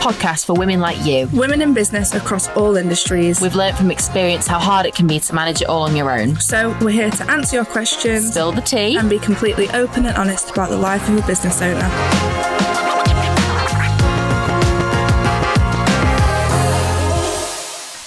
podcast for women like you. Women in business across all industries. We've learned from experience how hard it can be to manage it all on your own. So we're here to answer your questions, Spill the tea. and be completely open and honest about the life of a business owner.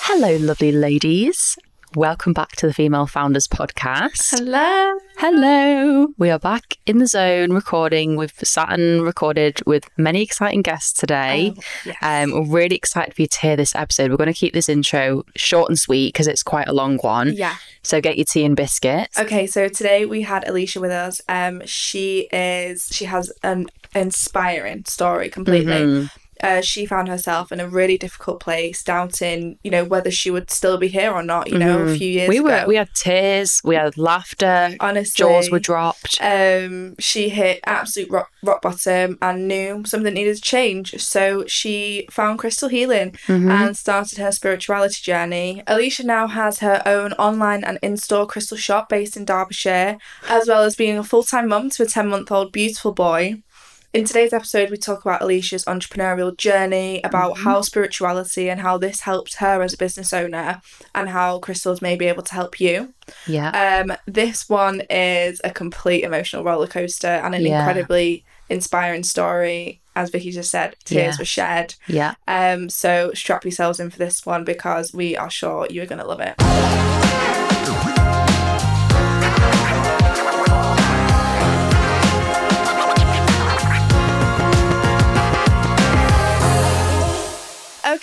Hello, lovely ladies. Welcome back to the Female Founders Podcast. Hello. Hello. We are back in the zone recording. We've sat and recorded with many exciting guests today. yes. Um, we're really excited for you to hear this episode. We're going to keep this intro short and sweet because it's quite a long one. Yeah. So get your tea and biscuits. Okay, so today we had Elesha with us. Um, she is she has an inspiring story completely. Mhm. Uh, she found herself in a really difficult place, doubting, you know, whether she would still be here or not. You know, a Mhm. few years We ago. were we had tears, we had laughter, honestly, jaws were dropped. um, she hit absolute rock, rock bottom and knew something needed to change. So she found crystal healing Mhm. and started her spirituality journey. Elesha now has her own online and in store crystal shop based in Derbyshire, as well as being a full time mum to a 10 month old beautiful boy. In today's episode, we talk about Elesha's entrepreneurial journey, about how spirituality and how this helped her as a business owner, and how crystals may be able to help you. Yeah. Um, this one is a complete emotional roller coaster and an Yeah. incredibly inspiring story. As Vicky just said, tears Yeah. were shed. yeah. Um, so strap yourselves in for this one because we are sure you're gonna love it.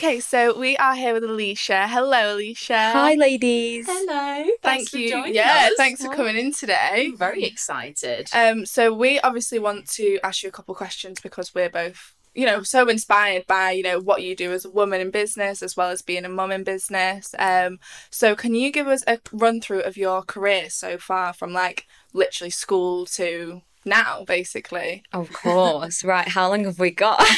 Okay, so we are here with Elesha. Hello, Elesha. Hi, ladies. Hello. Thank you. Yeah, thanks for coming in today. I'm Very excited. Um, so we obviously want to ask you a couple questions because we're both, you know, so inspired by, you know, what you do as a woman in business as well as being a mum in business. Um, so can you give us a run through of your career so far from like literally school to now, basically? Of course. right. How long have we got?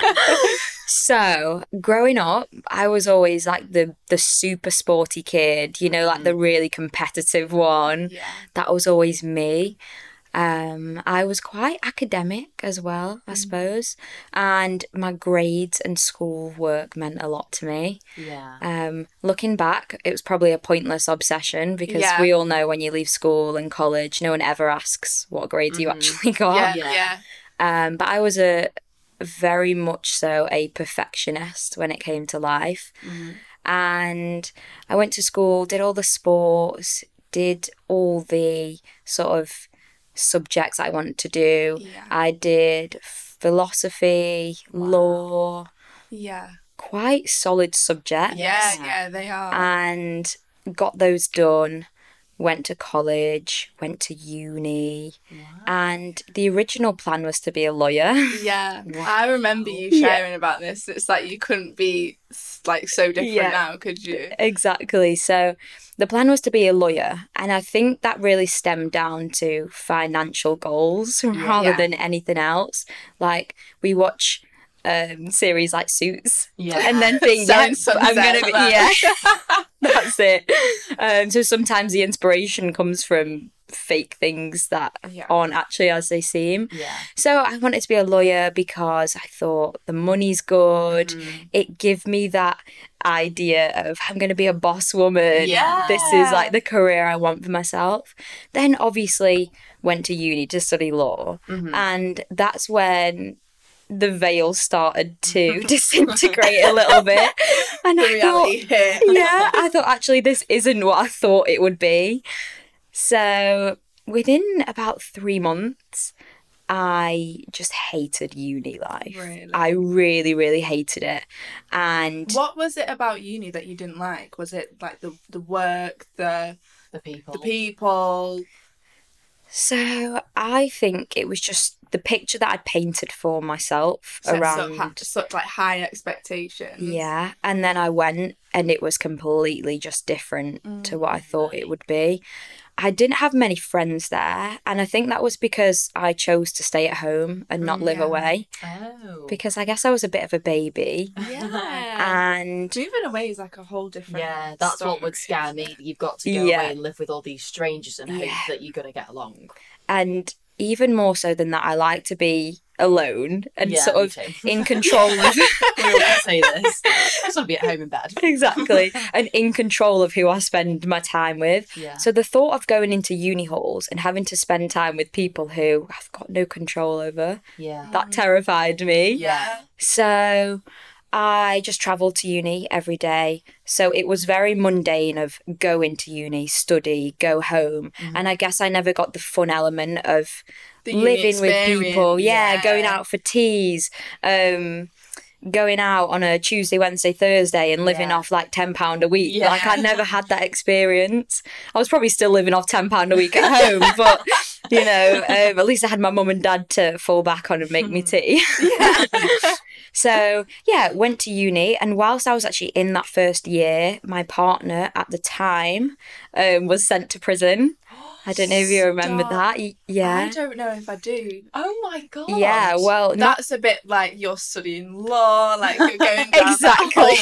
so, growing up, I was always like the the super sporty kid, you know, like the really competitive one. Yeah. That was always me. Um, I was quite academic as well, I suppose, and my grades and school work meant a lot to me. yeah. Um, looking back, it was probably a pointless obsession because Yeah. we all know when you leave school and college, no one ever asks what grades you actually got. Yeah, Yeah. yeah. Um, but I was a very much so a perfectionist when it came to life. Mm-hmm. And I went to school, did all the sports, did all the sort of subjects I wanted to do. Yeah. I did philosophy, law, Yeah. quite solid subjects. Yeah, yeah, they are. And got those done. Went to college, went to uni, and the original plan was to be a lawyer. yeah. I remember you Yeah. sharing about this. It's like you couldn't be like so different Yeah. now, could you? Exactly. So the plan was to be a lawyer. And I think that really stemmed down to financial goals rather Yeah. than anything else. Like we watch um series like Suits Yeah. and then think, yeah, I'm gonna be yeah. That's it. Um so sometimes the inspiration comes from fake things that Yeah. aren't actually as they seem. yeah. So I wanted to be a lawyer because I thought the money's good. It gave me that idea of I'm going to be a boss woman. Yeah. This is like the career I want for myself. Then obviously went to uni to study law. And that's when the veil started to disintegrate a little bit. And The I thought, hit. yeah, I thought actually this isn't what I thought it would be. So within about three months, I just hated uni life. Really? I really, really hated it. And What was it about uni that you didn't like? Was it like the the work, the The people. the people? so I think it was just the picture that I painted for myself Set around. so, ha- such like high expectations. Yeah, and then I went and it was completely just different to what I thought it mm. would be. I didn't have many friends there, and I think that was because I chose to stay at home and not mm, live yeah. away Oh. because I guess I was a bit of a baby. Yeah. And Moving away is like a whole different. Yeah, that's what would scare me. You've got to go Yeah. away and live with all these strangers and hope Yeah. that you're going to get along. and even more so than that, I like to be alone and Yeah, sort of in control of we always say this. I just want to be at home in bed. exactly and in control of who I spend my time with. Yeah. So the thought of going into uni halls and having to spend time with people who I've got no control over, Yeah. that terrified me. Yeah. So I just travelled to uni every day. So it was very mundane of go into uni, study, go home. And I guess I never got the fun element of The living with people. Yeah, yeah. going out for teas. Um going out on a Tuesday, Wednesday, Thursday and living Yeah. off like ten pound a week. Yeah. Like I never had that experience. I was probably still living off ten pound a week at home, but you know, um, at least I had my mum and dad to fall back on and make me tea. so yeah, went to uni, and whilst I was actually in that first year, my partner at the time um, was sent to prison. I don't know if you remember Stop. that. Yeah. I don't know if I do. Oh my god. Yeah, well, not That's a bit like you're studying law, like you're going down Exactly.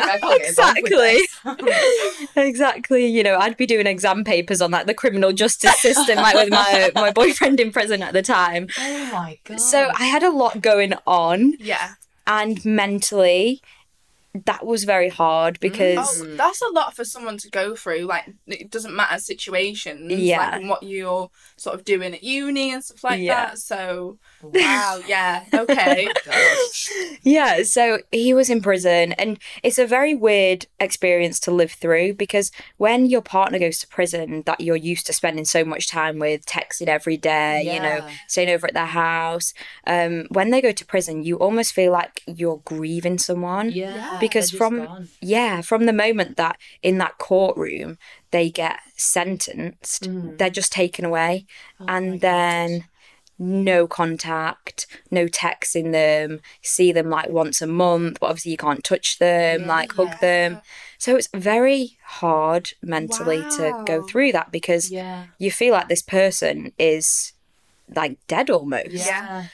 That You're like, I can't get involved with Exactly. exactly. You know, I'd be doing exam papers on like the criminal justice system, like with my my boyfriend in prison at the time. oh my god. So I had a lot going on, Yeah. and mentally, that was very hard because Oh, that's a lot for someone to go through. Like, it doesn't matter situations. Yeah. Like, and what you're sort of doing at uni and stuff like Yeah. that. So, wow, yeah, okay. Yeah, so he was in prison, and it's a very weird experience to live through because when your partner goes to prison, that you're used to spending so much time with, texting every day, you know, staying over at their house. Um, when they go to prison, you almost feel like you're grieving someone. yeah. Because from gone. yeah, from the moment that in that courtroom they get sentenced, Mm. they're just taken away, Oh and then no contact, no texting them, see them like once a month, but obviously you can't touch them, like hug them. So it's very hard mentally to go through that because Yeah. you feel like this person is like dead almost. Yeah.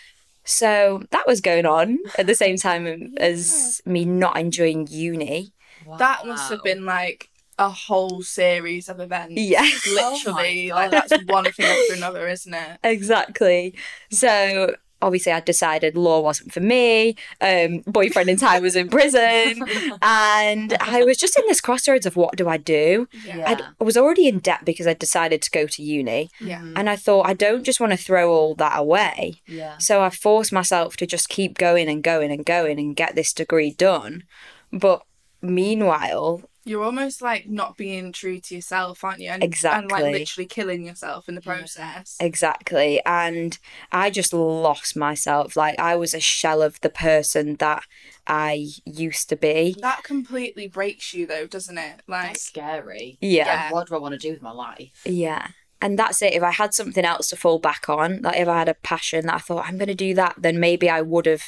So that was going on at the same time as me not enjoying uni. That must have been like a whole series of events. Yeah. Oh Literally, Oh like that's one thing after another, isn't it? Exactly. So obviously I decided law wasn't for me. Um, boyfriend in time was in prison. and I was just in this crossroads of what do I do? Yeah. I'd, I was already in debt because I decided to go to uni. Yeah. And I thought, I don't just want to throw all that away. Yeah. So I forced myself to just keep going and going and going and get this degree done. But meanwhile, You're almost like not being true to yourself, aren't you? And, And like literally killing yourself in the process. exactly. And I just lost myself. Like I was a shell of the person that I used to be. That completely breaks you, though, doesn't it? Like, That's scary. Yeah. Yeah. What do I want to do with my life? Yeah. And that's it. If I had something else to fall back on, like if I had a passion that I thought I'm going to do that, then maybe I would have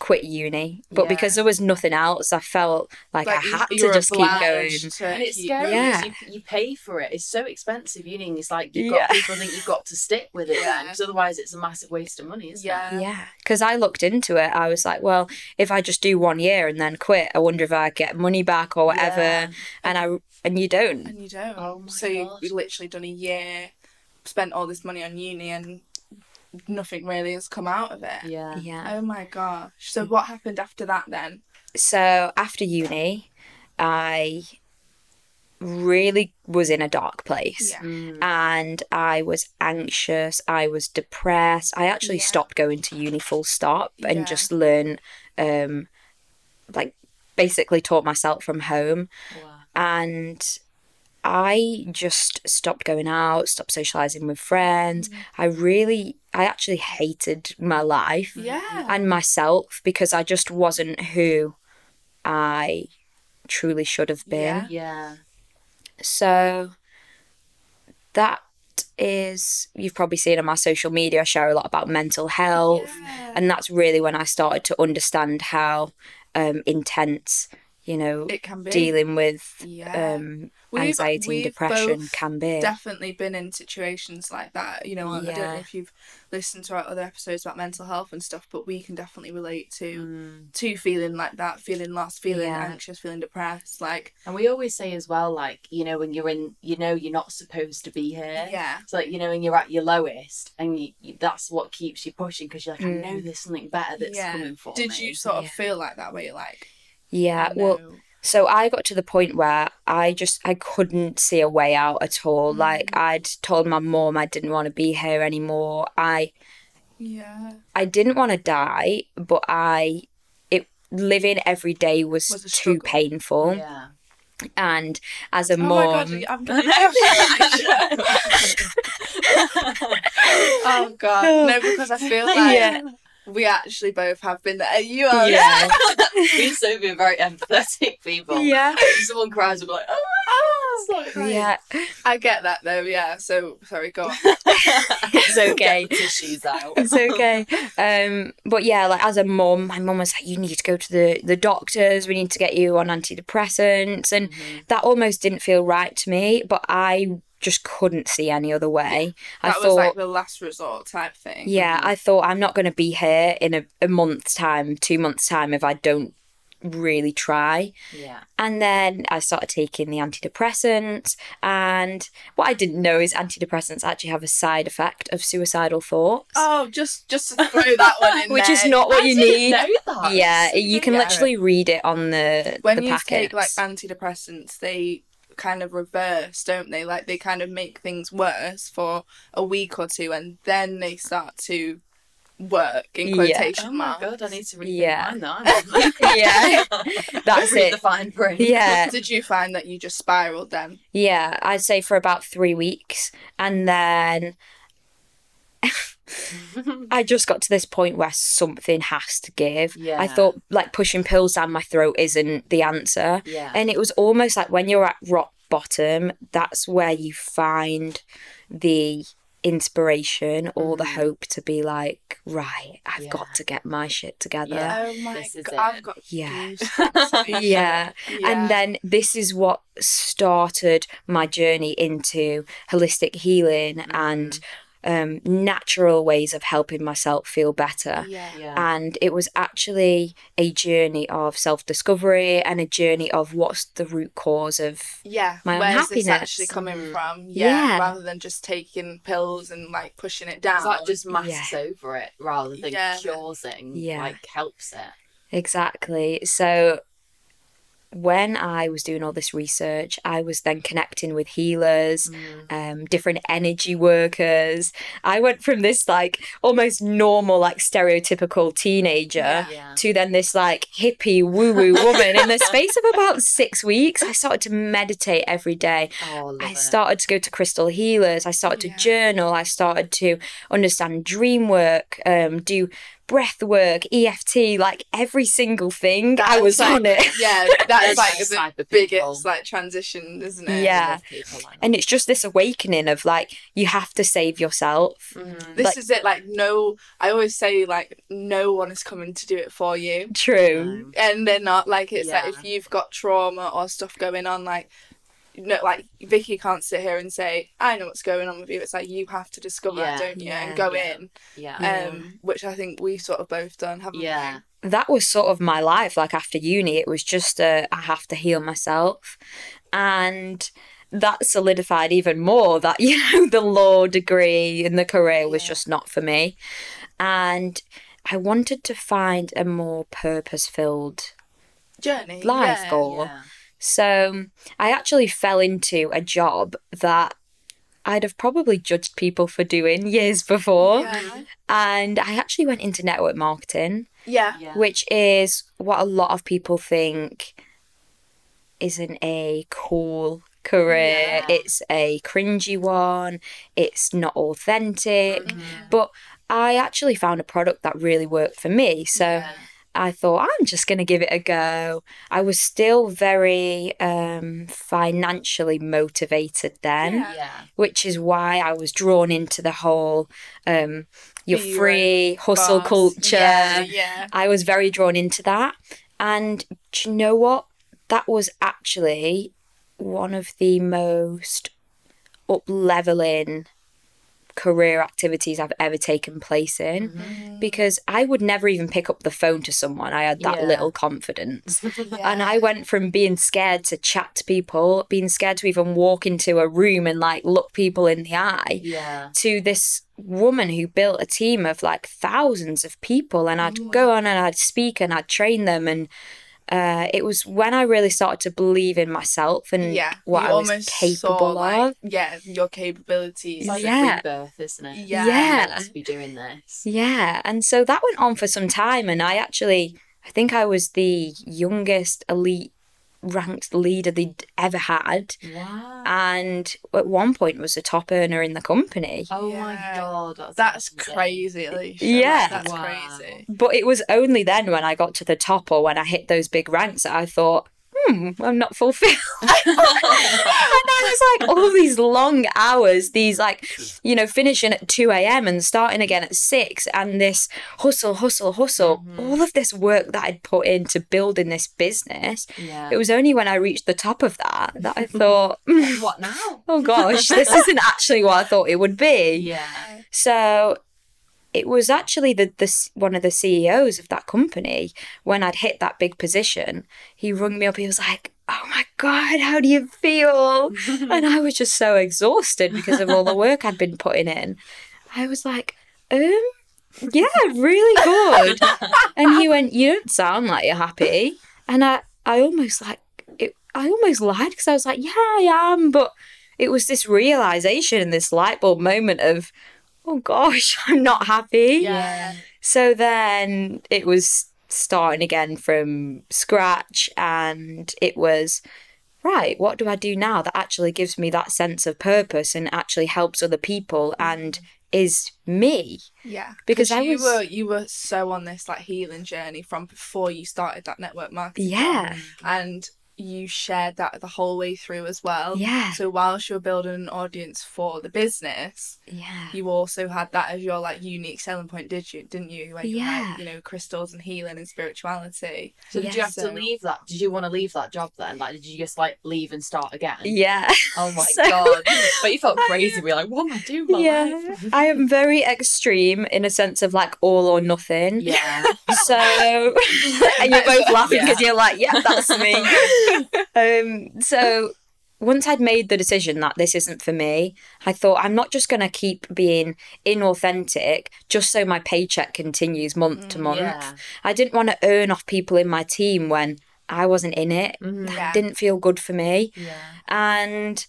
quit uni. But Yeah. because there was nothing else, I felt like, I had to just keep going. to And it's keep scary. Yeah. because you, you pay for it. It's so expensive. Uni is like you've Yeah. got people think you've got to stick with it then, Yeah. because otherwise it's a massive waste of money, isn't Yeah. Yeah, because I looked into it. I was like, well, if I just do one year and then quit, I wonder if I get money back or whatever. Yeah. And I and you don't. And you don't. Oh my so you- God. you've literally done a year, spent all this money on uni, and nothing really has come out of it. it? Yeah. Yeah. Oh my gosh. So what happened after that then? So after uni, I really was in a dark place. Yeah. Mm. And I was anxious. I was depressed. I actually Yeah. stopped going to uni full stop and Yeah. just learn, um, like basically taught myself from home. Wow. and I just stopped going out, stopped socializing with friends. I really, I actually hated my life Yeah. and myself because I just wasn't who I truly should have been. Yeah. Yeah. So that is, you've probably seen on my social media, I share a lot about mental health. Yeah. And that's really when I started to understand how um, intense, you know, It can be. dealing with Yeah. um, We've- anxiety and we've depression both can be. definitely been in situations like that. You know, I- I don't know if you've listened to our other episodes about mental health and stuff, but we can definitely relate to Mm. to feeling like that, feeling lost, feeling Yeah. anxious, feeling depressed. Like, And we always say as well, like, you know, when you're in, you know, you're not supposed to be here. yeah, It's like, you know, when you're at your lowest and you, you, that's what keeps you pushing because you're like, I know Mm. there's something better that's yeah. coming for me. Did me. you sort of feel like that where you're like, yeah, well. So I got to the point where I just I couldn't see a way out at all. Like mm. I'd told my mom I didn't want to be here anymore. I yeah, I didn't want to die, but I it living every day was, Was too painful. Yeah. And as a mom. Oh my mum, god, I'm gonna Oh god, no, because I feel like Yeah. We actually both have been there. You are, Yeah. We've so been very empathetic people. yeah, If someone cries, we're like, oh my god, it's not yeah, I get that though. Yeah. So sorry, go on. it's okay. Tissues out. it's okay. Um, but yeah, like as a mum, my mum was like, "You need to go to the the doctors. We need to get you on antidepressants," and Mm-hmm. that almost didn't feel right to me. But I just couldn't see any other way. I That thought, was like the last resort type thing. yeah, I thought I'm not going to be here in a, a month's time, two months time if I don't really try. Yeah. And then I started taking the antidepressants. And what I didn't know is antidepressants actually have a side effect of suicidal thoughts. Oh, just just throw that one in Which there. is not what you need. know that. Yeah, you can Yeah. literally read it on the when the you take like antidepressants, they kind of reverse, don't they? Like they kind of make things worse for a week or two, and then they start to work in Yeah. quotation Oh my marks. god, I need to read Yeah. mine now. Yeah. That's read it. the fine print. yeah, Did you find that you just spiraled then? yeah. I'd say for about three weeks, and then I just got to this point where something has to give. Yeah. I thought like pushing pills down my throat isn't the answer, Yeah. and it was almost like when you're at rock bottom, that's where you find the inspiration or the mm. hope to be like, right, I've Yeah. got to get my shit together. Yeah. Oh my this is god, it. I've got Yeah. yeah. Yeah. And then this is what started my journey into holistic healing and mm. Um, natural ways of helping myself feel better. yeah. Yeah. And it was actually a journey of self discovery and a journey of what's the root cause of. Yeah, my where's this unhappiness. actually coming from? Yeah, Yeah. rather than just taking pills and like pushing it down. It's like just masks Yeah. over it rather than Yeah. cures it and Yeah. like helps it. Exactly. So when I was doing all this research, I was then connecting with healers, um, different energy workers. I went from this like almost normal, like stereotypical teenager Yeah. to then this like hippie woo woo woman. In the space of about six weeks, I started to meditate every day. Oh, love I started to go to crystal healers. I started Yeah. to journal. I started to understand dream work, um, do breath work, EFT, like every single thing. I was like- on it. Yeah, that's like type the of people. biggest like transition, isn't it? Yeah. People like. And it's just this awakening of like, you have to save yourself. Mm. This Like- is it. Like no, I always say like no one is coming to do it for you, True. and they're not. Like it's like if you've got trauma or stuff going on, like. No, like Vicky can't sit here and say, "I know what's going on with you." It's like you have to discover Yeah. that, don't you, Yeah. and go Yeah. in. Yeah. Um, which I think we've sort of both done, haven't we? yeah. That was sort of my life. Like after uni, it was just a, I have to heal myself. And that solidified even more that, you know, the law degree and the career was Yeah. just not for me. And I wanted to find a more purpose filled? Journey, life yeah. goal. Yeah. So I actually fell into a job that I'd have probably judged people for doing years before. Yeah. And I actually went into network marketing, yeah, Yeah. which is what a lot of people think isn't a cool career. Yeah. It's a cringy one. It's not authentic. Mm-hmm. But I actually found a product that really worked for me. So Yeah. I thought I'm just going to give it a go. I was still very um, financially motivated then, Yeah. Yeah. which is why I was drawn into the whole um, you're Be your free hustle Boss. culture. Yeah, yeah. I was very drawn into that. And do you know what? that was actually one of the most up leveling career activities I've ever taken place in Mm-hmm. because I would never even pick up the phone to someone. I had that Yeah. little confidence. And I went from being scared to chat to people, being scared to even walk into a room and like look people in the eye, Yeah. to this woman who built a team of like thousands of people. And I'd go on and I'd speak and I'd train them. And uh, it was when I really started to believe in myself and yeah, what I was capable saw, like, of. Yeah, your capabilities. It's like Yeah. rebirth, isn't it? Yeah. Yeah. To be doing this. Yeah, and so that went on for some time, and I actually, I think I was the youngest elite ranked leader they'd ever had, Wow. and at one point was a top earner in the company. Oh Yeah. my god, that's, That's amazing. crazy, Elesha. Yeah. Like, that's Wow. crazy. But it was only then when I got to the top or when I hit those big ranks that I thought, hmm, I'm not fulfilled. and I was like, all these long hours, these like, you know, finishing at 2 a.m. and starting again at 6, and this hustle, hustle, hustle, all of this work that I'd put into building this business. Yeah. It was only when I reached the top of that that I thought, "Hmm, what now? oh gosh, this isn't actually what I thought it would be. Yeah. So it was actually the, the one of the CEOs of that company when I'd hit that big position. He rung me up. He was like, "Oh my god, how do you feel?" and I was just so exhausted because of all the work I'd been putting in. I was like, "Um, yeah, really good." and he went, "You don't sound like you're happy." And I, I almost like it. I almost lied because I was like, "Yeah, I am," but it was this realization and this light bulb moment of, "Oh gosh, I'm not happy." Yeah. So then it was starting again from scratch, and it was right. What do I do now that actually gives me that sense of purpose and actually helps other people mm. and is me? Yeah, Because I you was- were you were so on this like healing journey from before you started that network marketing. Yeah, mm. and you shared that the whole way through as well. Yeah. So whilst you were building an audience for the business, yeah, you also had that as your like unique selling point, did you? Didn't you? Where you Yeah. had, you know, crystals and healing and spirituality. So did you Yeah. have to leave that? Did you want to leave that job then? Like, did you just like leave and start again? yeah. Oh my So- god! But you felt crazy. We are like, what am I doing? My yeah, life? I am very extreme in a sense of like all or nothing. Yeah. So, and you're both laughing Yeah. because you're like, yeah, that's me. Um, so once I'd made the decision that this isn't for me, I thought I'm not just going to keep being inauthentic just so my paycheck continues month to month. yeah. I didn't want to earn off people in my team when I wasn't in it. Yeah. Didn't feel good for me. Yeah. And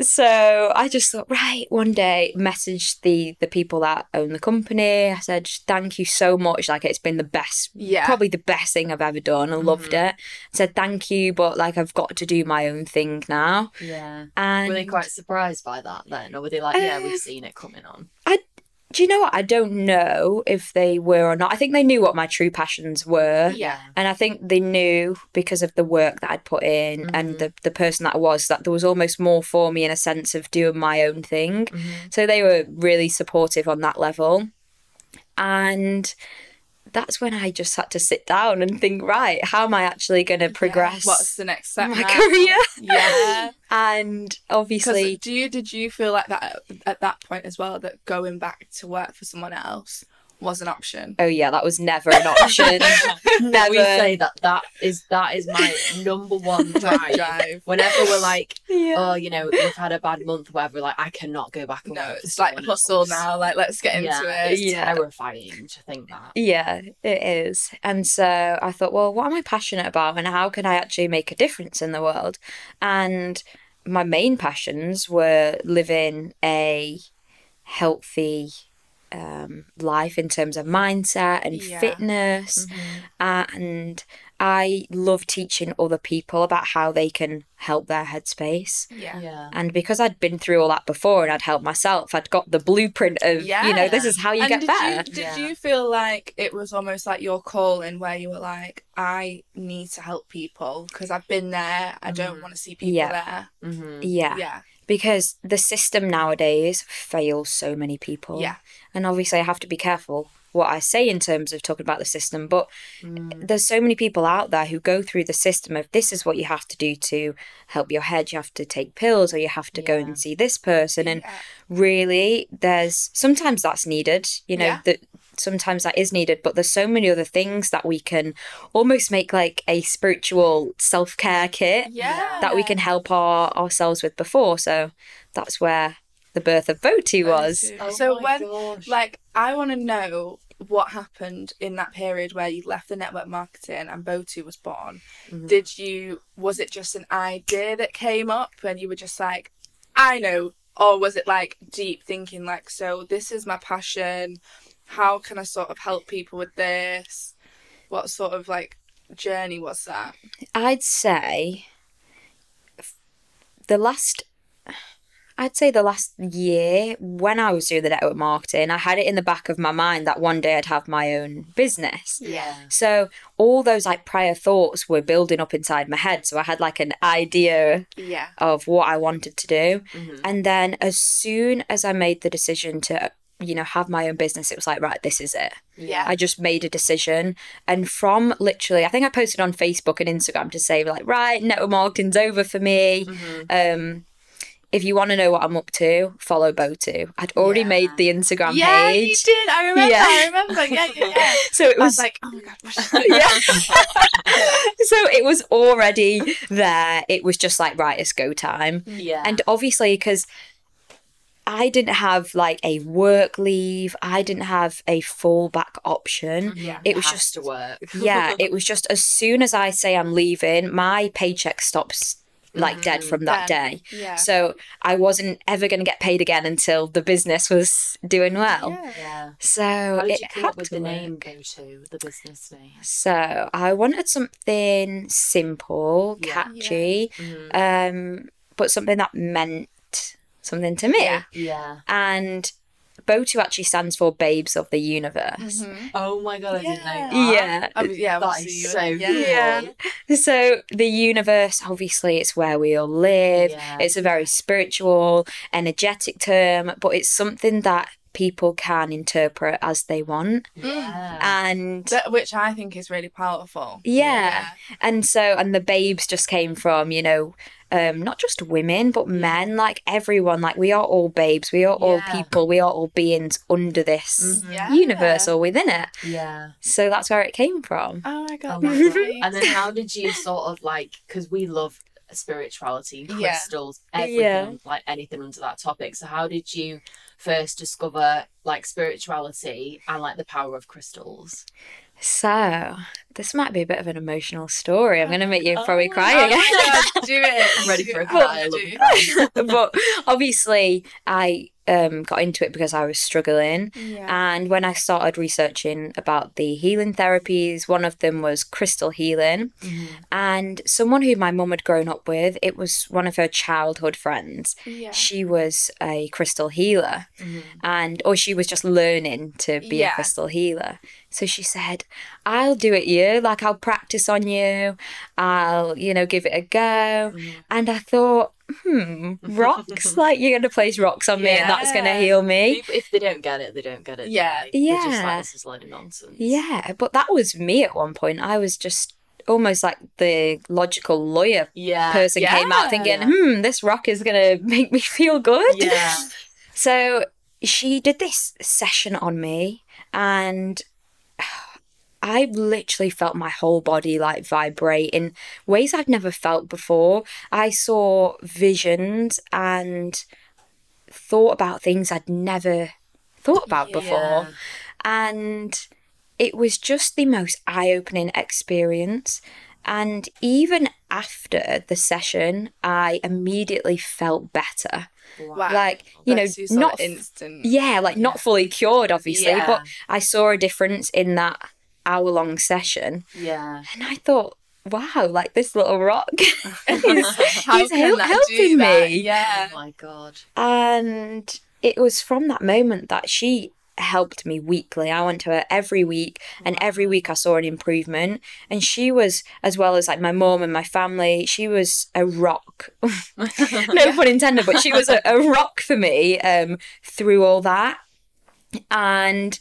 so I just thought, right, one day message the the people that own the company. I said, thank you so much. Like it's been the best, Yeah. probably the best thing I've ever done. I loved it. I said, thank you, but like I've got to do my own thing now. Yeah. And Were they quite surprised by that then, or were they like, yeah, Uh, we've seen it coming on? Do you know what? I don't know if they were or not. I think they knew what my true passions were. Yeah. And I think they knew because of the work that I'd put in and mm-hmm. the, the person that I was that there was almost more for me in a sense of doing my own thing. Mm-hmm. So they were really supportive on that level. And that's when I just had to sit down and think, right, how am I actually going to progress What's the next step? my now? career? Yeah. and obviously, do you did you feel like that at that point as well that going back to work for someone else was an option? oh yeah, that was never an option. never. We say that that is that is my number one drive. Drive. Whenever we're like, Yeah. oh, you know, we've had a bad month, whatever, like I cannot go back and No, work it's like someone hustle else. now. Like let's get into yeah, it. It's Yeah. terrifying to think that. Yeah, it is. And so I thought, well, what am I passionate about and how can I actually make a difference in the world? And my main passions were living a healthy um, life in terms of mindset and Yeah. fitness. And I love teaching other people about how they can help their headspace. Yeah. Yeah. And because I'd been through all that before and I'd helped myself, I'd got the blueprint of, yeah. you know, this is how you and get did better. You, did Yeah. you feel like it was almost like your calling where you were like, I need to help people because I've been there. I don't want to see people Yeah. Mm-hmm. Yeah. Yeah. Because the system nowadays fails so many people. Yeah. And obviously, I have to be careful what I say in terms of talking about the system, but mm. there's so many people out there who go through the system of this is what you have to do to help your head. You have to take pills or you have to go and see this person. And Yeah. really, there's sometimes that's needed, you know, Yeah. that sometimes that is needed, but there's so many other things that we can almost make like a spiritual self care kit Yeah. that we can help our, ourselves with before. So that's where the birth of Botu was. Oh so when, gosh. like, I want to know what happened in that period where you left the network marketing and Botu was born. Mhm. Did you? Was it just an idea that came up when you were just like, I know, or was it like deep thinking, like, so this is my passion. How can I sort of help people with this? What sort of like journey was that? I'd say the last I'd say the last year when I was doing the network marketing, I had it in the back of my mind that one day I'd have my own business. yeah. So all those like prior thoughts were building up inside my head. So I had like an idea Yeah. of what I wanted to do. Mhm. And then as soon as I made the decision to, you know, have my own business, it was like, right, this is it. Yeah. I just made a decision. And from literally, I think I posted on Facebook and Instagram to say, like, right, network marketing's over for me. Mhm. Um, if you want to know what I'm up to, follow Botu. I'd already Yeah. made the Instagram yeah, you page. did. I remember. Yeah. I remember. Yeah, yeah, yeah. So it I was was like, oh my god. yeah. so it was already there. It was just like, right, it's go time. Yeah. And obviously, because I didn't have like a work leave, I didn't have a fallback option. Yeah. It was just to work. yeah, it was just as soon as I say I'm leaving, my paycheck stops like dead Mhm. from that Then, day. Yeah. So I wasn't ever going to get paid again until the business was doing well. Yeah. yeah. So it had with to the work. name Go To, the business name? So I wanted something simple, Yeah. catchy, Mhm. um, but something that meant something to me. Yeah. Yeah. And BOTU actually stands for Babes of the Universe. Mhm. Oh my god, I didn't know Yeah. that. Yeah. I mean, yeah, That obviously is so yeah. cool. So the universe, obviously, it's where we all live. Yeah. It's a very spiritual, energetic term, but it's something that people can interpret as they want. Yeah. And That- which I think is really powerful. yeah. and so and the babes just came from, you know, um, not just women, but men, like everyone, like we are all babes, we are all people, we are all beings under this Mhm. Yeah. universe or within it. Yeah. So that's where it came from. Oh my Oh god. my that's God. And then how did you sort of like, because we love spirituality, Yeah. crystals, everything, Yeah. like anything under that topic. So how did you first discover like spirituality and like the power of crystals? So this might be a bit of an emotional story. I'm going to make you Oh probably my cry again. Yeah, do it. I'm ready for a cry. I Do. a cry. but obviously, I um, got into it because I was struggling. Yeah. And when I started researching about the healing therapies, one of them was crystal healing. And someone who my mum had grown up with, it was one of her childhood friends. yeah. She was a crystal healer, Mhm. and or she was just learning to be Yeah. a crystal healer. So she said, "I'll do it, you. Like I'll practice on you. I'll, you know, give it a go." Mhm. And I thought, hmm, rocks? like you're gonna place rocks on me, and that's gonna heal me. If, they don't get it, they don't get it. Yeah. They're just Yeah. like, this is a load of nonsense. Yeah, but that was me at one point. I was just almost like the logical lawyer Yeah. person came out thinking, Yeah. hmm, this rock is going to make me feel good. Yeah. So she did this session on me, and I literally felt my whole body like vibrate in ways I'd never felt before. I saw visions and thought about things I'd never thought about before. And it was just the most eye opening experience. And even after the session, I immediately felt better. Wow. Like, oh, you know, That's your not instant. yeah, like not fully cured, obviously, Yeah. but I saw a difference in that hour long session. Yeah. And I thought, wow, like this little rock is, How is hel- helping me. Yeah. Oh my god. And it was from that moment that she helped me weekly. I went to her every week, and every week I saw an improvement. And she was, as well as like my mom and my family, she was a rock. no pun intended, but she was a, a rock for me um, through all that. And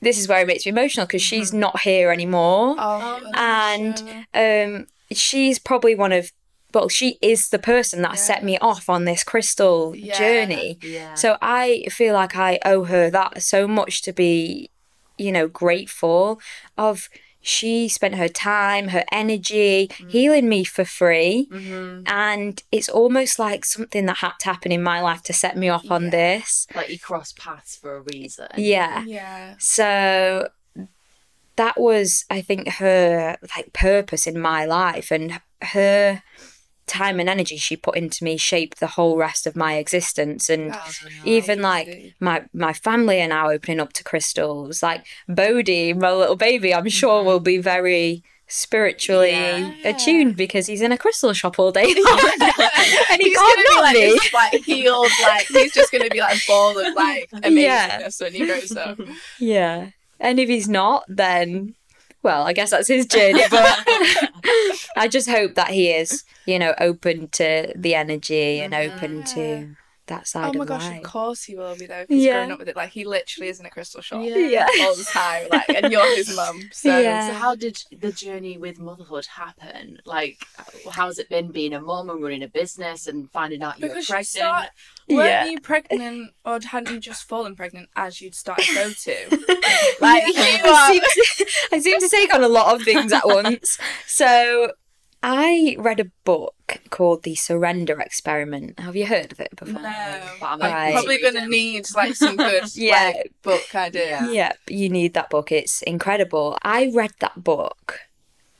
this is where it makes me emotional because she's not here anymore. Oh, and um, she's probably one of well, she is the person that set me off on this crystal Yeah. journey. Yeah. So I feel like I owe her that so much to be, you know, grateful of she spent her time, her energy healing me for free. Mhm. And it's almost like something that had to happen in my life to set me off on Yeah. this. Like you cross paths for a reason. Yeah. yeah. So that was, I think, her like purpose in my life and her time and energy she put into me shaped the whole rest of my existence and oh, That's even like my my family are now opening up to crystals like bodhi my little baby i'm sure mm-hmm. will be very spiritually Yeah. attuned because he's in a crystal shop all day and he he's can't gonna be not like be. this, like healed, like he's just gonna be like a ball of like amazingness when he grows up. Yeah. And if he's not, then, well, I guess that's his journey. But I just hope that he is, you know, open to the energy and open to that oh side Oh my of gosh, life. of course he will be though. He's Yeah. growing up with it, like he literally is in a crystal shop Yeah. all the time. Like, and you're his mum, so Yeah. So how did the journey with motherhood happen? Like, how's it been being a mum and running a business and finding out you were because you pregnant? start. Weren't Yeah. you pregnant, or hadn't you just fallen pregnant as you'd started to go to? Like you I are. seem, to, I seem to take on a lot of things at once. So I read a book called The Surrender Experiment. Have you heard of it before? No, But I'm I'm Right. probably gonna need like some good Yeah. like, book idea. Yeah, you need that book. It's incredible. I read that book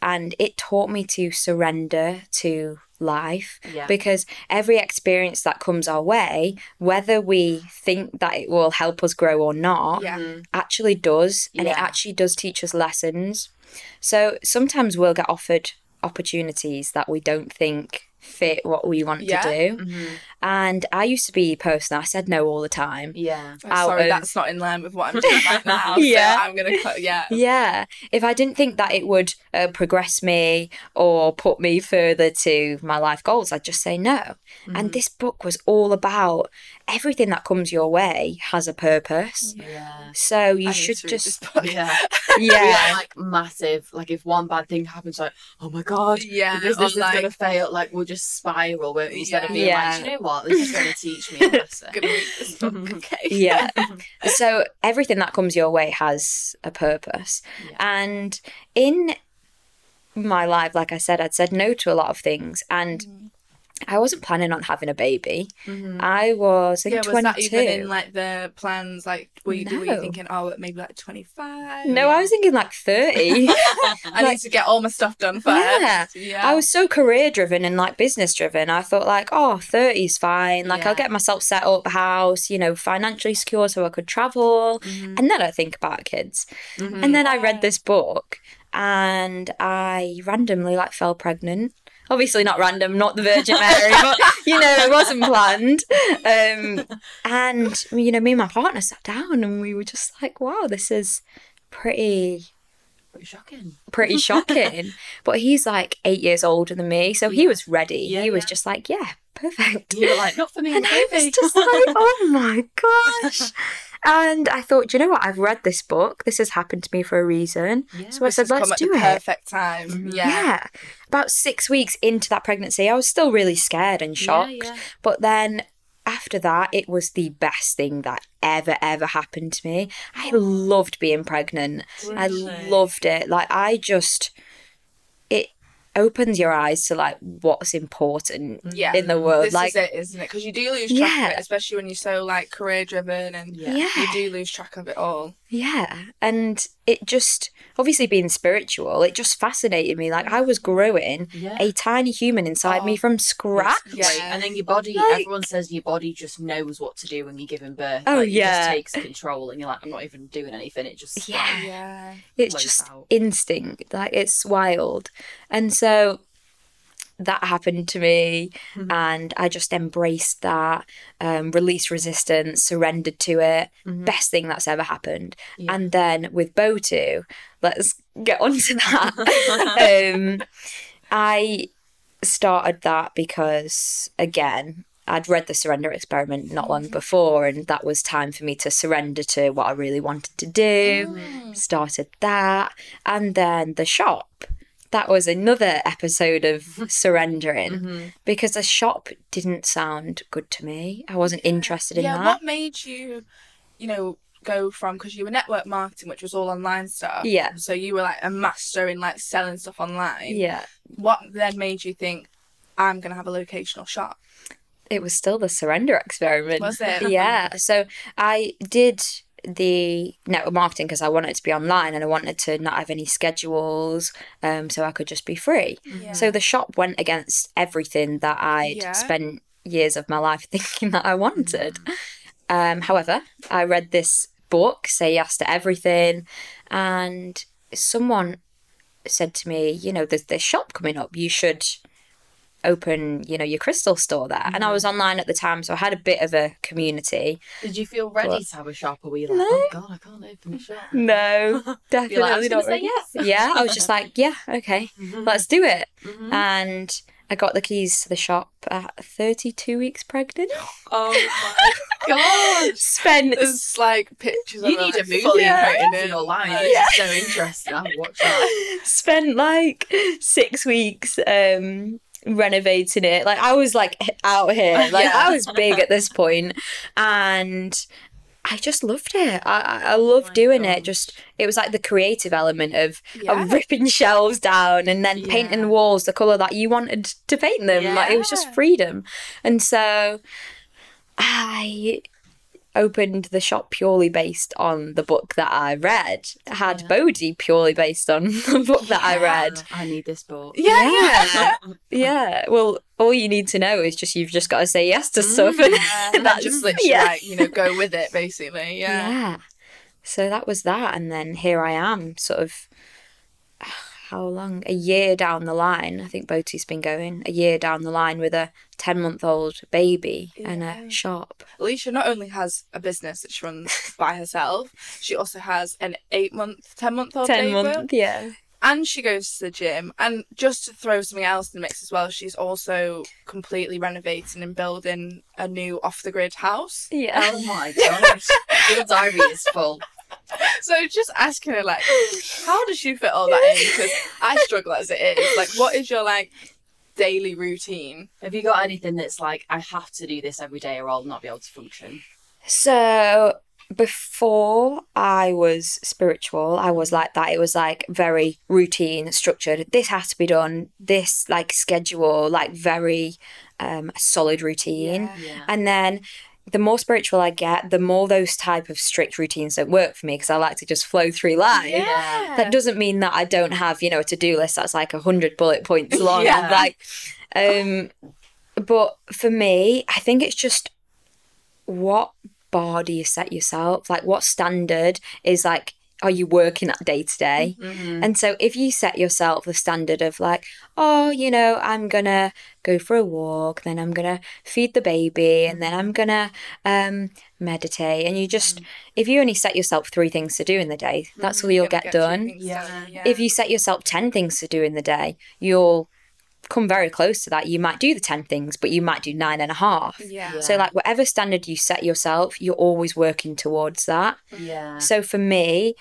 and it taught me to surrender to life Yeah. because every experience that comes our way, whether we think that it will help us grow or not, Yeah. Mhm. actually does. And it actually does teach us lessons. So sometimes we'll get offered opportunities that we don't think fit what we want Yeah. to do. Mhm. And I used to be a person I said no all the time. Yeah. I'm sorry, of- that's not in line with what I'm doing right now. Yeah. so I'm gonna cut. Yeah. Yeah. If I didn't think that it would uh, progress me or put me further to my life goals, I'd just say no. Mm-hmm. And this book was all about everything that comes your way has a purpose. Yeah. So you I should to read this just, book. Yeah. yeah. like massive. Like if one bad thing happens, like oh my god, Yeah, the business or, is gonna fail. Like we'll just spiral. Won't we? Instead of being Yeah. like, "Do you know what, this is gonna teach me a lesson. gonna read this book. Okay. yeah. So everything that comes your way has a purpose. Yeah. And in my life, like I said, I'd said no to a lot of things. And Mm. I wasn't planning on having a baby. Mhm. I was, I Yeah, think, was 22. that even in like the plans? Like, were you, were you thinking, oh, maybe like 25? No, I was thinking like 30. I need to get all my stuff done first. Yeah. Yeah. I was so career driven and like business driven. I thought like, oh, 30 is fine. Like I'll get myself set up, house, you know, financially secure so I could travel. Mhm. And then I think about kids. Mhm. And then I read this book and I randomly like fell pregnant. Obviously not random, not the Virgin Mary, but you know, it wasn't planned. Um, and you know, me and my partner sat down and we were just like, wow, this is pretty Pretty shocking. pretty shocking. but he's like eight years older than me, so he was ready. Yeah, he was yeah. just like, yeah, perfect. You were like, not for me, And I was just like, oh my gosh. And I thought, you know what? I've read this book. This has happened to me for a reason. Yeah. So I said, let's at do the it. perfect time. Mhm. Yeah. Yeah. About six weeks into that pregnancy, I was still really scared and shocked. Yeah. But then after that, it was the best thing that ever, ever happened to me. I loved being pregnant. I loved it. Like, I just, opens your eyes to like what's important Yeah. in the world. This like, is it, isn't it? Because you do lose track of it, especially when you're so like career driven and Yeah. yeah. you do lose track of it all. Yeah, and it just obviously being spiritual, it just fascinated me. Like I was growing Yeah. a tiny human inside me Oh, from scratch. Yeah. And then your body, Like- everyone says your body just knows what to do when you're giving birth. Oh, like, It yeah. just takes control and you're like, I'm not even doing anything. It just Yeah. like, Yeah. It's just out. instinct, like it's wild. And so that happened to me, Mhm. and I just embraced that, um, released resistance, surrendered to it. Mhm. Best thing that's ever happened. Yeah. And then with Botu, let's get on to that. um, I started that because, again, I'd read the surrender experiment not long before, and that was time for me to surrender to what I really wanted to do. Started that, and then the shop. That was another episode of mm-hmm. surrendering mm-hmm. because the shop didn't sound good to me. I wasn't interested in yeah, that. what made you, you know, go from because you were network marketing, which was all online stuff. Yeah. So you were like a master in like selling stuff online. Yeah, What then made you think I'm gonna have a locational shop? it was still the surrender experiment. Was it? Yeah. So I did the network marketing because I wanted to be online and I wanted to not have any schedules, um, so I could just be free. Yeah. So the shop went against everything that I'd Yeah. spent years of my life thinking that I wanted. Um, however, I read this book, Say Yes to Everything, and someone said to me, you know, there's this shop coming up. You should open, you know, your crystal store there. And I was online at the time, so I had a bit of a community. Did you feel ready But- to have a shop, or were you like, No. oh god, I can't open a shop? No, definitely like, I was not say yes. Yeah, I was just like, yeah, okay, let's do it. Mhm. And I got the keys to the shop at 32 weeks pregnant. Oh my god! Spent There's like pictures. You need a movie fully yeah. pregnant. life. Like, This so interesting. I'll watch that. spent like six weeks um renovating it like i was like out here like Yeah. i was big at this point and i just loved it i i, I oh loved doing God. it just it was like the creative element of, Yeah. of ripping shelves down and then painting Yeah. the walls the color that you wanted to paint them like it was just freedom and so i opened the shop purely based on the book that I read. Had Yeah. Botu purely based on the book that I read. I need this book. Yeah, Yeah. Yeah. Well, all you need to know is just you've just got to say yes to mm, stuff, and And that's just literally yeah. like, you know, go with it basically. Yeah. yeah. So that was that, and then here I am, sort of. How long? A year down the line. I think Botu's been going a year down the line with a ten month old baby and a shop. Elesha not only has a business that she runs by herself, she also has an eight month, ten month old Ten baby. month. Yeah. and she goes to the gym. And just to throw something else in the mix as well, she's also completely renovating and building a new off the grid house. Yeah. Oh my gosh. Your diary is full. So just asking her like, how does she fit all that in? Because I struggle as it is. Like, what is your like daily routine? Have you got anything that's like, I have to do this every day or I'll not be able to function? So before I was spiritual, I was like that. It was like very routine, structured. This has to be done. This like schedule, like very um, solid routine. Yeah. And then the more spiritual I get, the more those type of strict routines don't work for me because I like to just flow through life. Yeah. That doesn't mean that I don't have, you know, a to-do list that's like a hundred bullet points long. Yeah. Like, um, but for me, I think it's just what bar do you set yourself? Like, what standard is like? Are you working at day to day? Mhm. And so, if you set yourself the standard of like, oh, you know, I'm gonna go for a walk, then I'm gonna feed the baby, and then I'm gonna um, meditate, and you just, if you only set yourself three things to do in the day, that's all you'll Gonna get two done Yeah. done, yeah. if you set yourself 10 things to do in the day, you'll come very close to that. You might do the 10 things, but you might do nine and a half. yeah. So, like, whatever standard you set yourself, you're always working towards that. Yeah. So, for me,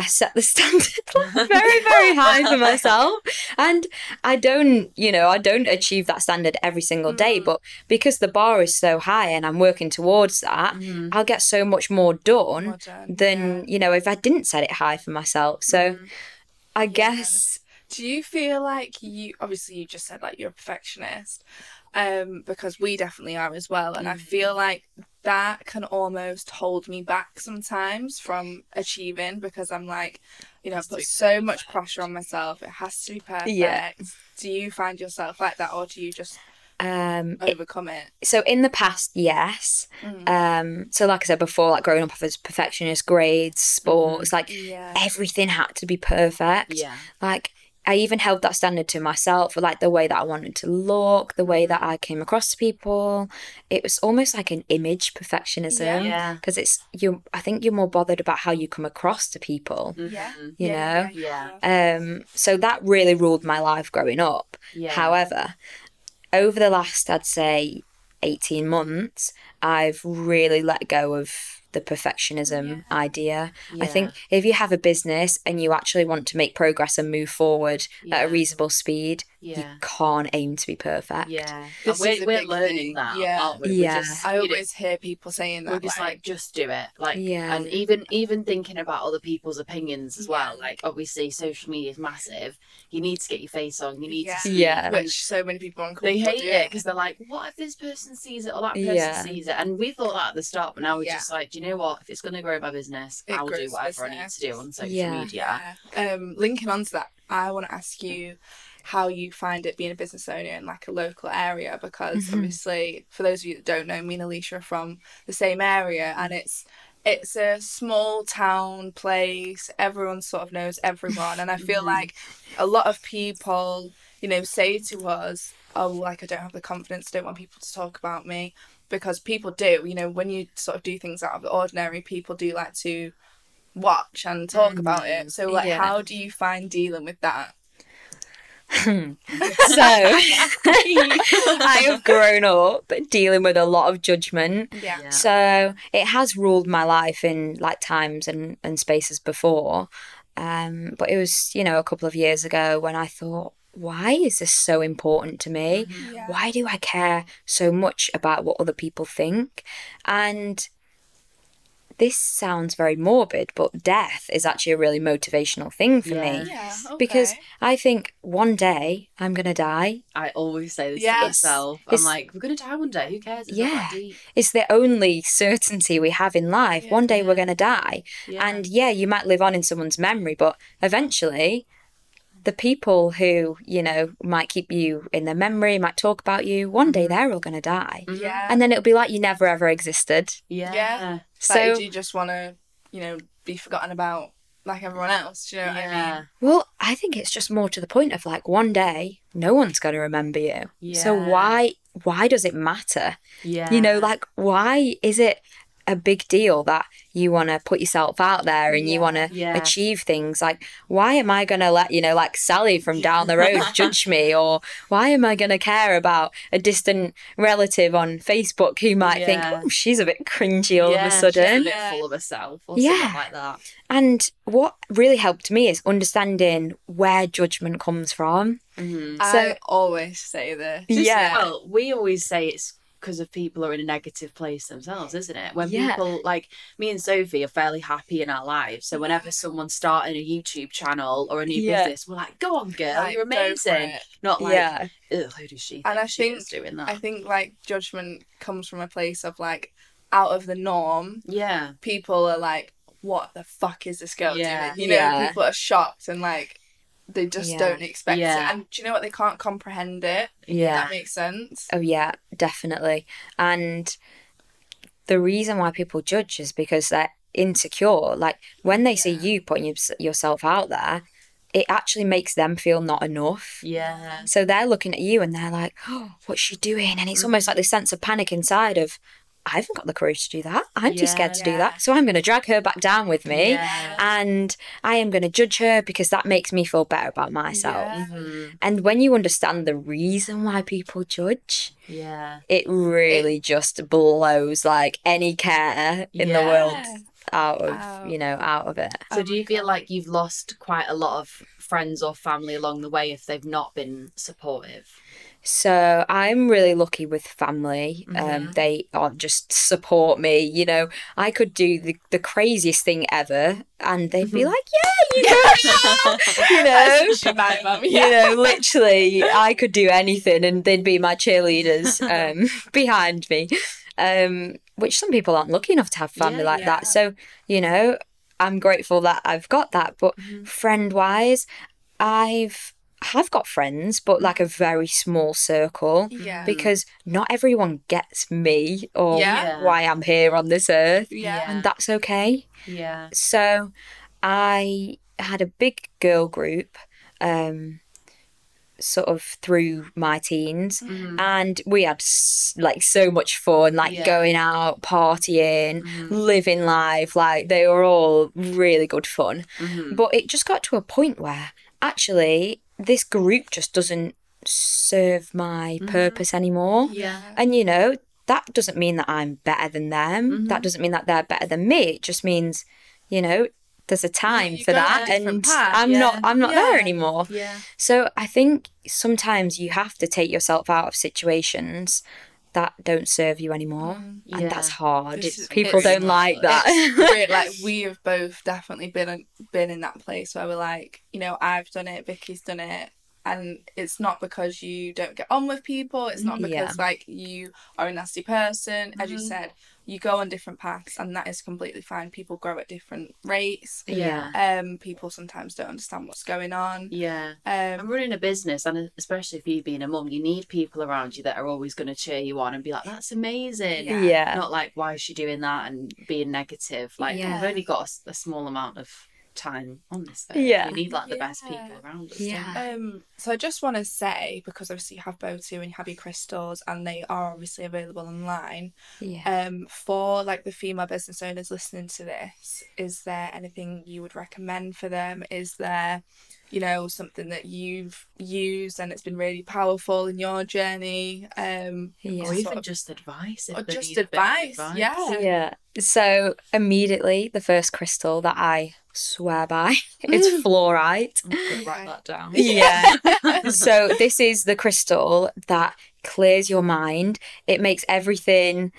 I set the standard very, very high for myself. And I don't, you know, I don't achieve that standard every single day. But because the bar is so high and I'm working towards that, Mhm. I'll get so much more done Well done, than, you know, if I didn't set it high for myself. So, I guess. Do you feel like you obviously you just said like you're a perfectionist, um, because we definitely are as well, and I Mm. feel like that can almost hold me back sometimes from achieving because I'm like, you know, I put so much pressure on myself. It has to be perfect. Yeah. Do you find yourself like that, or do you just Um, overcome it? so in the past, yes. Mm. Um, so like I said before, like growing up as perfectionist, grades, sports, like Yeah. everything had to be perfect. Yeah. Like I even held that standard to myself for like the way that I wanted to look, the way that I came across to people. It was almost like an image perfectionism. Yeah. Because it's you I think you're more bothered about how you come across to people. Yeah. Mhm. You know? Yeah. Um, so that really ruled my life growing up. Yeah. However, over the last, I'd say, 18 months, I've really let go of the perfectionism idea. I think if you have a business and you actually want to make progress and move forward at a reasonable speed, Yeah. you can't aim to be perfect. Yeah, This we're, we're learning thing. that, Yeah. aren't we? Yeah. Just, I you know, always hear people saying that. we're just like, just do it like Yeah. and even even thinking about other people's opinions as well like obviously social media is massive you need to get your face on you need Yeah. to see Yeah. which so many people are they hate doing. it because they're like what if this person sees it or that person Yeah. sees it and we thought that at the start but now we're Yeah. just like do you know what if it's going to grow my business It i'll do grows whatever i need business. to do on social Yeah. media Yeah. Um, linking on to that, I want to ask you how you find it being a business owner in like a local area because Mhm. obviously for those of you that don't know, me and Elesha are from the same area and it's it's a small town place. Everyone sort of knows everyone, and I feel Mhm. like a lot of people, you know, say to us, "Oh, like I don't have the confidence. I don't want people to talk about me," because people do. You know, when you sort of do things out of the ordinary, people do like to watch and talk about it. So, like, Yeah. how do you find dealing with that? so I have grown up dealing with a lot of judgment. Yeah. Yeah. So it has ruled my life in like times and, and spaces before. Um, but it was, you know, a couple of years ago when I thought, why is this so important to me? Yeah. Why do I care so much about what other people think? And this sounds very morbid, but death is actually a really motivational thing for Yeah. me. Yeah. Because. I think one day I'm going to die. i always say this Yes. to myself i'm It's- like we're going to die one day who cares It's Yeah. It's the only certainty we have in life. Yeah. One day we're going to die. yeah. And yeah, you might live on in someone's memory, but eventually the people who, you know, might keep you in their memory, might talk about you, one day they're all going to die. Mhm. yeah. And then it'll be like you never ever existed. yeah Yeah. So, like, do you just want to, you know, be forgotten about like everyone else? Do you know what I yeah mean? well, I think it's just more to the point of like one day no one's going to remember you. Yeah. So why why does it matter? yeah You know, like why is it a big deal that you want to put yourself out there and you want to Yeah. achieve things? Like, why am I going to let, you know, like Sally from down the road judge me? Or why am I going to care about a distant relative on Facebook who might think, oh, she's a bit cringy all yeah, of a she's a sudden? bit full of herself or Yeah. something like that And what really helped me is understanding where judgment comes from. Mhm. I always say this. Just- Yeah. Well, we always say it's because of people who are in a negative place themselves, isn't it? When Yeah. people like me and Sophie are fairly happy in our lives, so mm. whenever someone's starting a YouTube channel or a new Yeah. business, we're like, "Go on, girl, Like, you're amazing." Not like, yeah. Who does she think And I think- doing that?" I think like judgment comes from a place of like out of the norm. yeah, People are like, "What the fuck is this girl Yeah. doing?" You know, Yeah. people are shocked and like they just Yeah. don't expect Yeah. it. And do you know what? They can't comprehend it. Yeah. That makes sense. Oh yeah, definitely. And the reason why people judge is because they're insecure. Like when they see you putting yourself out there, it actually makes them feel not enough. yeah, So they're looking at you and they're like, "Oh, what's she doing?" And it's almost like this sense of panic inside of, "I haven't got the courage to do that. I'm too scared to do that. So I'm going to drag her back down with me." yeah. And I am going to judge her because that makes me feel better about myself. Yeah. Mhm. And when you understand the reason why people judge, yeah. it really just blows like any care in the world out of Out. you know out of it So Oh do you feel like you've lost quite a lot of friends or family along the way if they've not been supportive? So i'm really lucky with family um Mhm. they are just support me you know i could do the, the craziest thing ever and they'd be Mhm. like yeah you know you know my mum, you know, literally, I could do anything, and they'd be my cheerleaders um, behind me. Um, which some people aren't lucky enough to have family Yeah, like yeah. that. So, you know, I'm grateful that I've got that. But Mhm. friend wise, I've have got friends, but like a very small circle. Yeah. Because not everyone gets me or Yeah. why I'm here on this earth, yeah. and that's okay. Yeah. So I had a big girl group, um, sort of through my teens, Mhm. and we had s- like so much fun, like Yeah. going out, partying, Mhm. living life. Like they were all really good fun. Mhm. But it just got to a point where actually this group just doesn't serve my Mhm. purpose anymore. Yeah. And you know, that doesn't mean that I'm better than them. Mm-hmm. That doesn't mean that they're better than me. It just means, you know, there's a time you for go on a that and path, I'm yeah. not I'm not there anymore. Yeah. So I think sometimes you have to take yourself out of situations that don't serve you anymore. Mm, and Yeah. that's hard. Is- People it's- don't like that. It's weird, like we have both definitely been been in that place where we're like, you know, I've done it, Vicky's done it, and it's not because you don't get on with people. It's not because Yeah. like you are a nasty person. As you Mhm. said, you go on different paths, and that is completely fine. People grow at different rates. Yeah. Um, people sometimes don't understand what's going on. Yeah. Um, And running a business, and especially if you being a mum, you need people around you that are always going to cheer you on and be like, "That's amazing." Yeah. yeah. Not like, "Why is she doing that?" and being negative. Like, Yeah. we've only got a small amount of time on this. Earth. Yeah. We need like the best people around us. Yeah. Um, so I just want to say because obviously you have Botu and you have your crystals, and they are obviously available online. Yeah. Um, for like the female business owners listening to this, is there anything you would recommend for them? Is there, you know, something that you've used and it's been really powerful in your journey? Um, Yeah. Or even of- just advice. If or just need a bit of advice, yeah. Yeah. So immediately the first crystal that I swear by is fluorite. Write that down. Yeah. so this is the crystal that clears your mind. It makes everything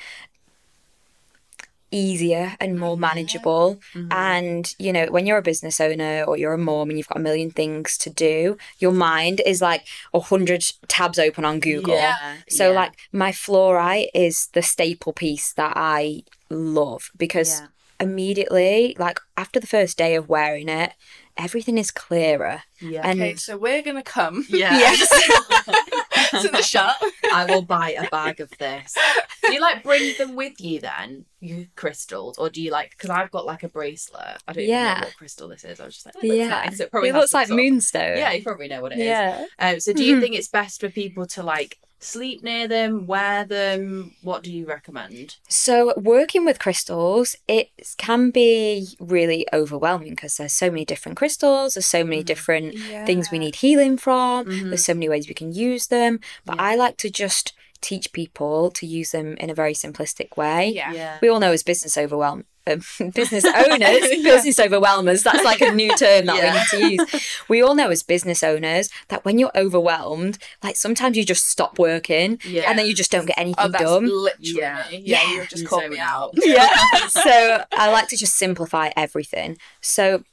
easier and more manageable. Mhm. And you know, when you're a business owner or you're a mom and you've got a million things to do, your mind is like a hundred tabs open on Google. Yeah. So yeah. like my fluorite is the staple piece that I love because Yeah. Immediately, like after the first day of wearing it, everything is clearer. Yeah. And okay, so we're gonna come yeah. to the shop. I will buy a bag of this. Do you like bring them with you then, you crystals, or do you like? Because I've got like a bracelet. I don't even Yeah. know what crystal this is. I was just like, oh, it Yeah. nice. It, probably it looks like sort of- moonstone. Yeah, you probably know what it is. Yeah. Um, so, do you think it's best for people to like sleep near them, wear them? What do you recommend? So working with crystals, it can be really overwhelming because there's so many different crystals, there's so many Mhm. different Yeah. things we need healing from, Mhm. there's so many ways we can use them. But Yeah. I like to just teach people to use them in a very simplistic way. Yeah. Yeah. We all know as business overwhelm um, business owners, Yeah. business overwhelmers, that's like a new term that Yeah. we need to use. We all know as business owners that when you're overwhelmed, like sometimes you just stop working Yeah. and then you just don't get anything Oh, that's done. literally Yeah. Yeah, Yeah. you've just You caught me out. out. yeah. so I like to just simplify everything. So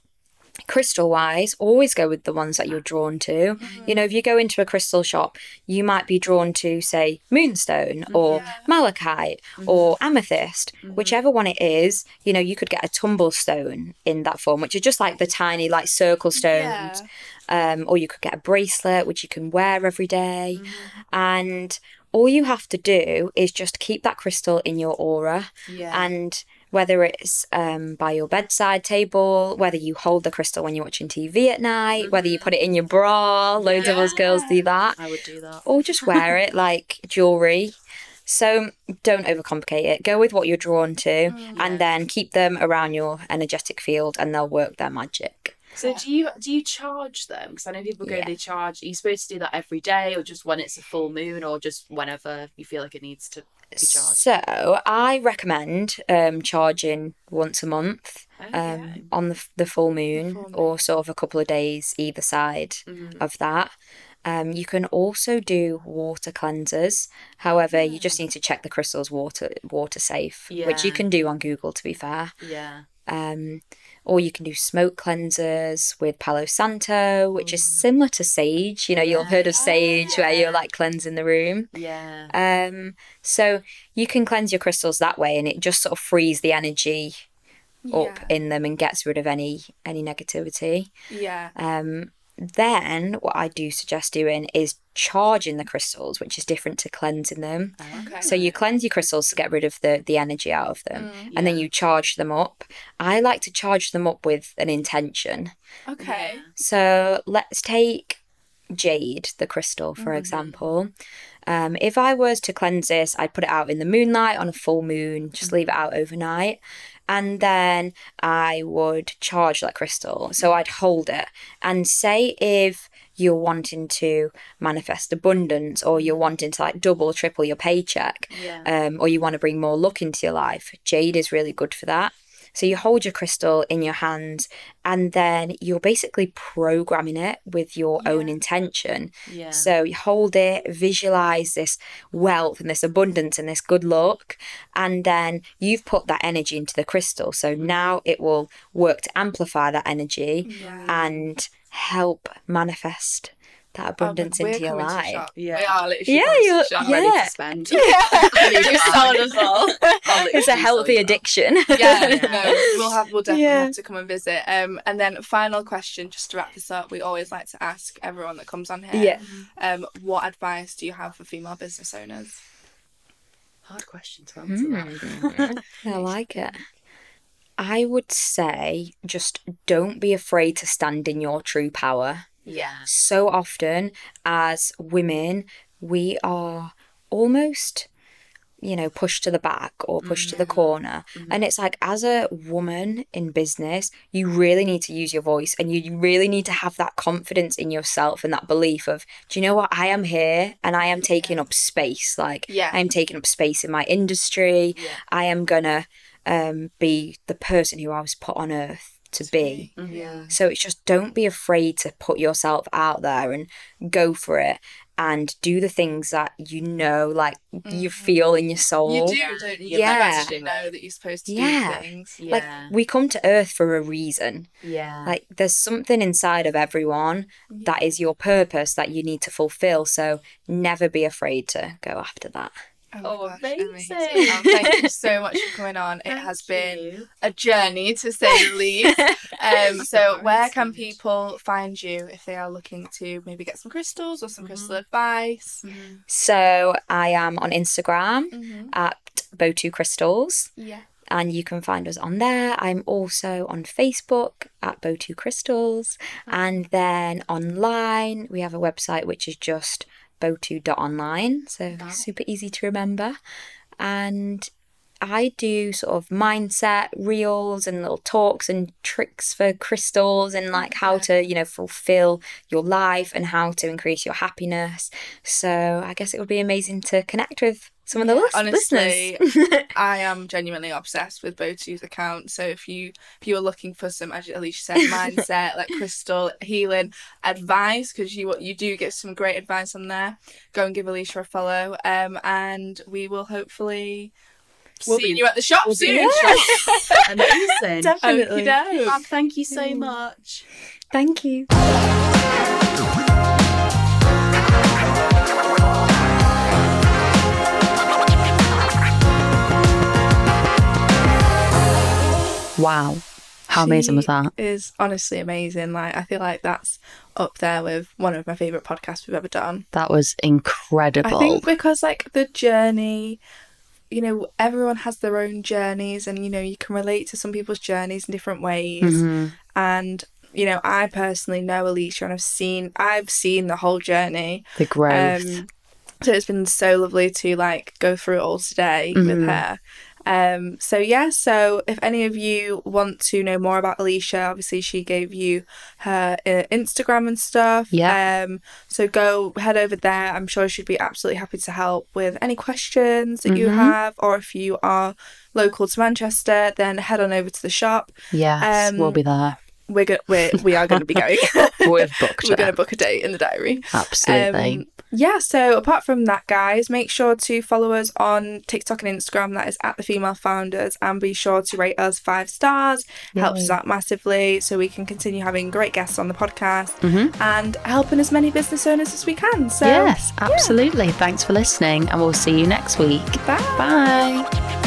crystal wise, always go with the ones that you're drawn to. You know, mm-hmm. if you go into a crystal shop, you might be drawn to say moonstone mm-hmm. or Yeah. malachite mm-hmm. or amethyst, whichever one it is. You know, you could get a tumble stone in that form, which are just like the tiny like circle stones. Um, or you could get a bracelet which you can wear every day. and all you have to do is just keep that crystal in your aura Yeah. and whether it's um, by your bedside table, whether you hold the crystal when you're watching TV at night, whether you put it in your bra, loads of us girls do that, I would do that. or just wear it like jewelry. So don't overcomplicate it. Go with what you're drawn to, and then keep them around your energetic field, and they'll work their magic. So do you do you charge them? Because I know people go Yeah. they charge. Are you supposed to do that every day, or just when it's a full moon, or just whenever you feel like it needs to? So I recommend um, charging once a month um, Okay. on the, the full moon, full moon. or sort of a couple of days either side Mhm. of that. Um, you can also do water cleansers. However, you just need to check the crystals water water safe, which you can do on Google. To be fair, Yeah. um, or you can do smoke cleansers with Palo Santo, which is Mm. similar to sage. You know, you'll have heard of sage where you're like cleansing the room. Yeah. Um, so you can cleanse your crystals that way, and it just sort of frees the energy up in them and gets rid of any any negativity. Yeah. Um, then what I do suggest doing is charging the crystals, which is different to cleansing them. Okay. So you cleanse your crystals to get rid of the the energy out of them, Mm. and then you charge them up. I like to charge them up with an intention. Okay. So let's take jade, the crystal, for Mhm. example. Um, if I was to cleanse this, I'd put it out in the moonlight on a full moon, just leave it out overnight. And then I would charge that crystal. So I'd hold it and say if you're wanting to manifest abundance or you're wanting to like double, triple your paycheck, Yeah. um, or you want to bring more luck into your life, jade is really good for that. So you hold your crystal in your hand and then you're basically programming it with your own intention. Yeah. So you hold it, visualize this wealth and this abundance and this good luck, and then you've put that energy into the crystal. So now it will work to amplify that energy and help manifest that abundance Oh, we're into your life. shop. Yeah. We are literally Yeah, to you're- shop. I'm ready to spend. You sold as well. It's a healthy addiction. yeah, Yeah. no, we'll have we'll definitely Yeah. have to come and visit. Um, and then final question, just to wrap this up, we always like to ask everyone that comes on here. Yeah. Um, what advice do you have for female business owners? Hard question to answer. that. I like it. I would say just don't be afraid to stand in your true power. Yeah. So often, as women, we are almost, you know, pushed to the back or pushed to the corner. And it's like, as a woman in business, you really need to use your voice and you you really need to have that confidence in yourself and that belief of, do you know what? I am here and I am taking up space. Like, Yeah. I am taking up space in my industry. Yeah. I am gonna um, be the person who I was put on earth to be. Mm-hmm. Yeah. So it's just don't be afraid to put yourself out there and go for it and do the things that you know, like you mm-hmm. feel in your soul. You do, don't you? Yeah. Like, actually know that you're supposed to Yeah. do things. Yeah. Like we come to earth for a reason. yeah. Like there's something inside of everyone that is your purpose that you need to fulfill. So never be afraid to go after that. My Oh, gosh, amazing. Oh, thank you so much for coming on. It has been a journey to say the least. Um, so where can people find you if they are looking to maybe get some crystals or some crystal advice? So I am on Instagram Mm-hmm. at Botu Crystals. Yeah. and you can find us on there. I'm also on Facebook at Botu Crystals, and then online we have a website which is just botu.online, so super easy to remember. And I do sort of mindset reels and little talks and tricks for crystals and like how to, you know, fulfill your life and how to increase your happiness. So I guess it would be amazing to connect with some of the lis- Honestly, listeners. I am genuinely obsessed with Botu's account. So if you if you are looking for some, as Elesha said, mindset, like crystal healing advice, because you you do get some great advice on there, go and give Elesha a follow. Um, and we will hopefully We'll see be- you at the shop we'll be soon. in shop. Amazing. Definitely. Okey-doke. Thank you so much. Thank you. Wow. How amazing was She that? Is honestly amazing. Like I feel like that's up there with one of my favorite podcasts we've ever done. That was incredible. I think because like the journey, you know, everyone has their own journeys, and you know you can relate to some people's journeys in different ways. Mhm. And you know, I personally know Elesha, and I've seen I've seen the whole journey. the growth. Um, so it's been so lovely to like go through it all today with Mhm. her. Um, so yeah, so if any of you want to know more about Elesha, obviously she gave you her uh, Instagram and stuff. Yeah. Um, so go head over there. I'm sure she'd be absolutely happy to help with any questions that you Mhm. have, or if you are local to Manchester, then head on over to the shop. yes, um, we'll be there. We're go- we're we are going to be going. We've booked We're going to book a date in the diary. Absolutely. Um, yeah, so apart from that, guys, make sure to follow us on TikTok and Instagram. That is at the Female Founders, and be sure to rate us five stars. Helps us out massively, so we can continue having great guests on the podcast Mhm. and helping as many business owners as we can. So, yes, absolutely. Thanks for listening, and we'll see you next week. bye. Bye.